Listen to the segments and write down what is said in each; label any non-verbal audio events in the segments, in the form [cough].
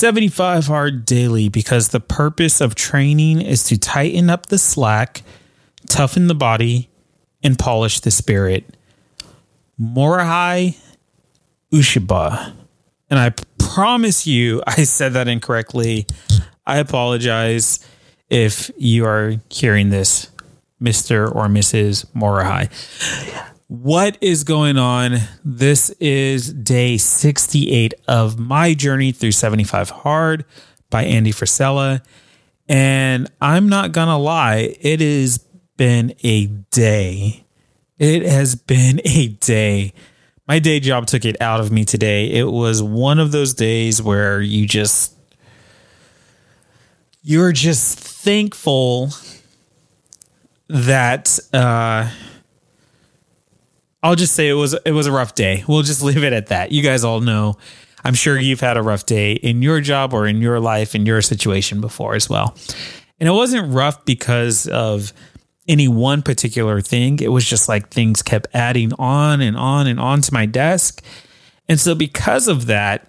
75 hard daily because the purpose of training is to tighten up the slack, toughen the body, and polish the spirit. Morihei Ueshiba. And I promise you, [laughs] I said that incorrectly. I apologize if you are hearing this, Mr. or Mrs. Morihei. What is going on? This is day 68 of my journey through 75 Hard by Andy Frisella. And I'm not going to lie, it has been a day. It has been [laughs] a day. My day job took it out of me today. It was one of those days where you just, you're just thankful that, uh, I'll just say it was it was a rough day. We'll just [laughs] leave it at that. You guys all know. I'm sure you've had a rough day in your job or in your life in your situation before as well. And it wasn't rough because of any one particular thing. It was just like things kept adding on and on and on to my desk. And so because of that,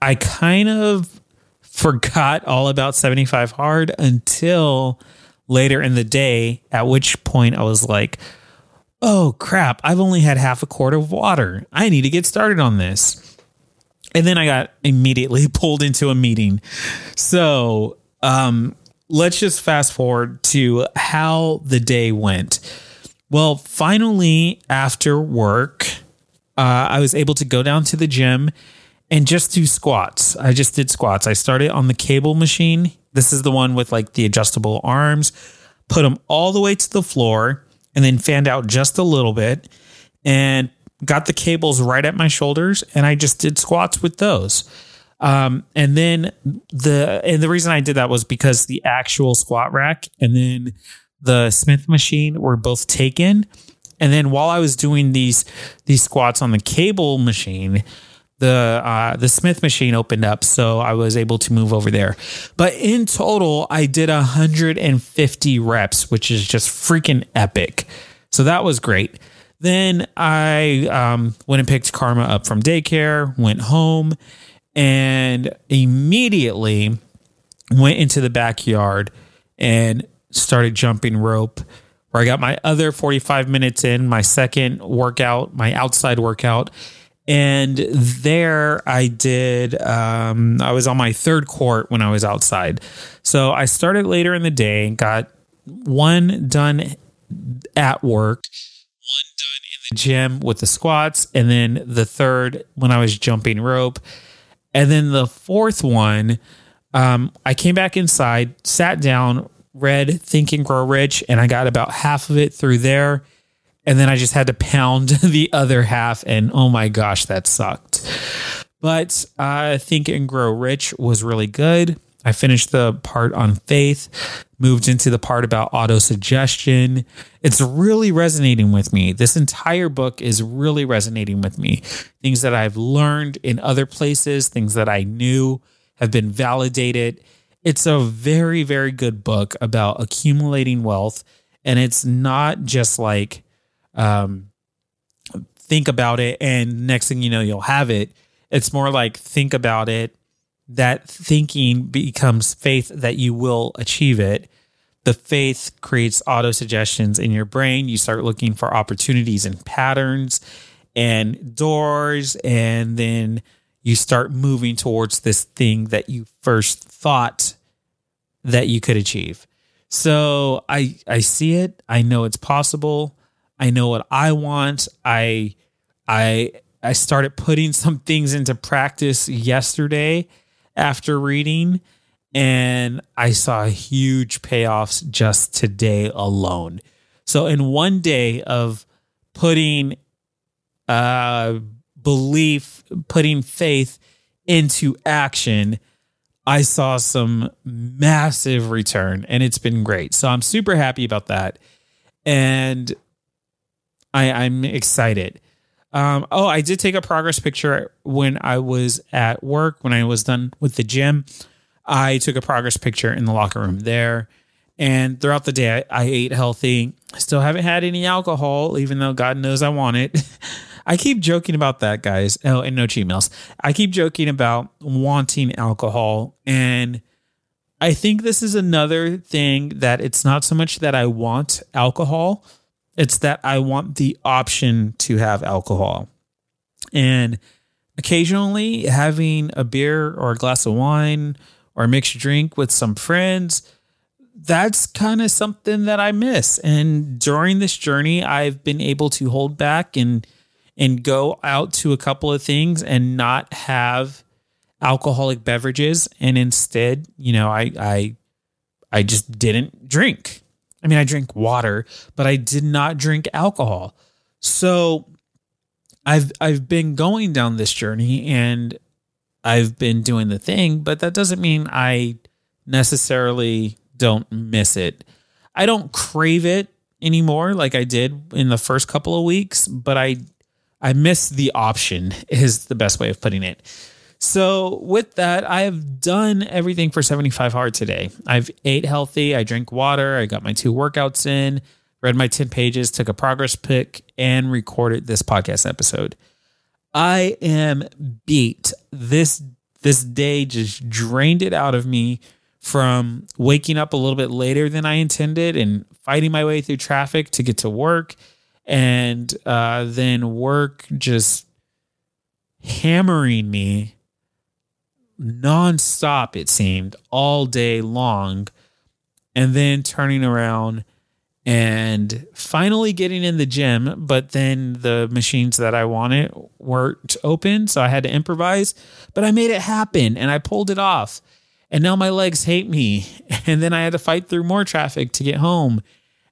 I kind of forgot all about 75 hard until later in the day, at which point I was like, oh crap, I've only had half a quart of water. I need to get started on this. And then I got immediately [laughs] pulled into a meeting. So um, let's just fast forward to how the day went. Well, finally, after work, uh, I was able to go down to the gym and just do squats. I just did squats. I started on the cable machine. This is the one with like the adjustable arms, put them all the way to the floor and then fanned out just a little bit and got the cables right at my shoulders and I just did squats with those. Um, and then the and the reason I did that was because the actual squat rack and then the Smith machine were both taken. And then while I was doing these these squats on the cable machine, the uh, the Smith machine opened up, so I was able to move over there. But in total, I did 150 reps, which is just freaking epic. So that was great. Then I um, went and picked Karma up from daycare, went home, and immediately went into the backyard and started jumping rope. Where I got my other 45 minutes in, my second workout, my outside workout and there I did, um, I was on my third court when I was outside. So I started later in the day, got one done at work, one done in the gym with the squats, and then the third when I was jumping rope. And then the fourth one, um, I came back inside, sat down, read Think and Grow Rich, and I got about half of it through there and then I just had to pound [laughs] the other half, and oh my gosh, that sucked. But I Think and Grow Rich was really good. I finished the part on faith, moved into the part about auto suggestion. It's really resonating with me. This entire book is really resonating with me. Things that I've learned in other places, things that I knew have been validated. It's a very, very good book about accumulating wealth. And it's not just like um, think about it, and next thing you know, you'll have it. It's more like think about it. That thinking becomes faith that you will achieve it. The faith creates auto suggestions in your brain. You start looking for opportunities and patterns and doors, and then you start moving towards this thing that you first thought that you could achieve. So I I see it. I know it's possible. I know what I want. I I I started putting some things into practice yesterday after reading and I saw huge payoffs just today alone. So in one day of putting uh belief, putting faith into action, I saw some massive return and it's been great. So I'm super happy about that. And I, I'm excited. Um, oh, I did take a progress picture when I was at work, when I was done with the gym. I took a progress picture in the locker room there. And throughout the day, I, I ate healthy. Still haven't had any alcohol, even though God knows I want it. [laughs] I keep joking about that, guys. Oh, and no cheat meals. I keep joking about wanting alcohol. And I think this is another thing that it's not so much that I want alcohol, it's that I want the option to have alcohol. And occasionally having a beer or a glass of wine or a mixed drink with some friends, that's kind of something that I miss. And during this journey, I've been able to hold back and and go out to a couple of things and not have alcoholic beverages and instead, you know, I I I just didn't drink. I mean, I drink water, but I did not drink alcohol. So I've I've been going down this journey and I've been doing the thing, but that doesn't mean I necessarily don't miss it. I don't crave it anymore like I did in the first couple of weeks, but I I miss the option [laughs] is the best way of putting it. So with that, I have done everything for 75 hard today. I've ate healthy, I drank water, I got my two workouts in, read my 10 pages, took a progress pic, and recorded this podcast episode. I am beat. This this day just drained it out of me from waking up a little bit later than I intended and fighting my way through traffic to get to work, and uh, then work just hammering me nonstop, it seemed, all day long, and then turning around and finally getting in the gym, but then the machines that I wanted weren't open. So I had to improvise, but I made it happen and I pulled it off. And now my legs hate me. [laughs] And then I had to fight through more traffic to get home.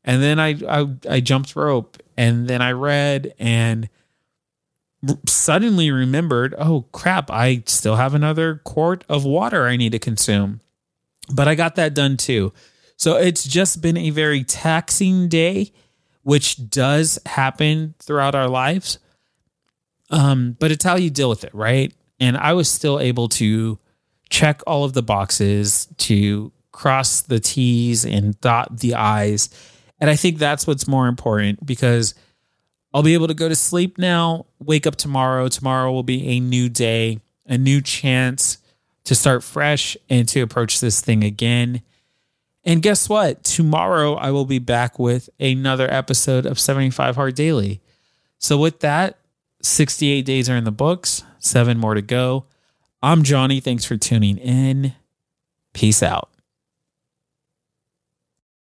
And then I, I, I jumped rope and then I read and suddenly remembered, oh crap, I still have another quart of water I need to consume. But I got that done too. So it's just been a very taxing day, which does happen throughout our lives. Um, but it's how you deal with it, right? And I was still able to check all of the boxes, to cross the T's and dot the I's. And I think that's what's more important because I'll be able to go to sleep now, wake up tomorrow. Tomorrow will be a new day, a new chance to start fresh and to approach this thing again. And guess what? Tomorrow I will be back with another episode of 75 Hard Daily. So, with that, 68 days are in the books, seven more to go. I'm Johnny. Thanks for tuning in. Peace out.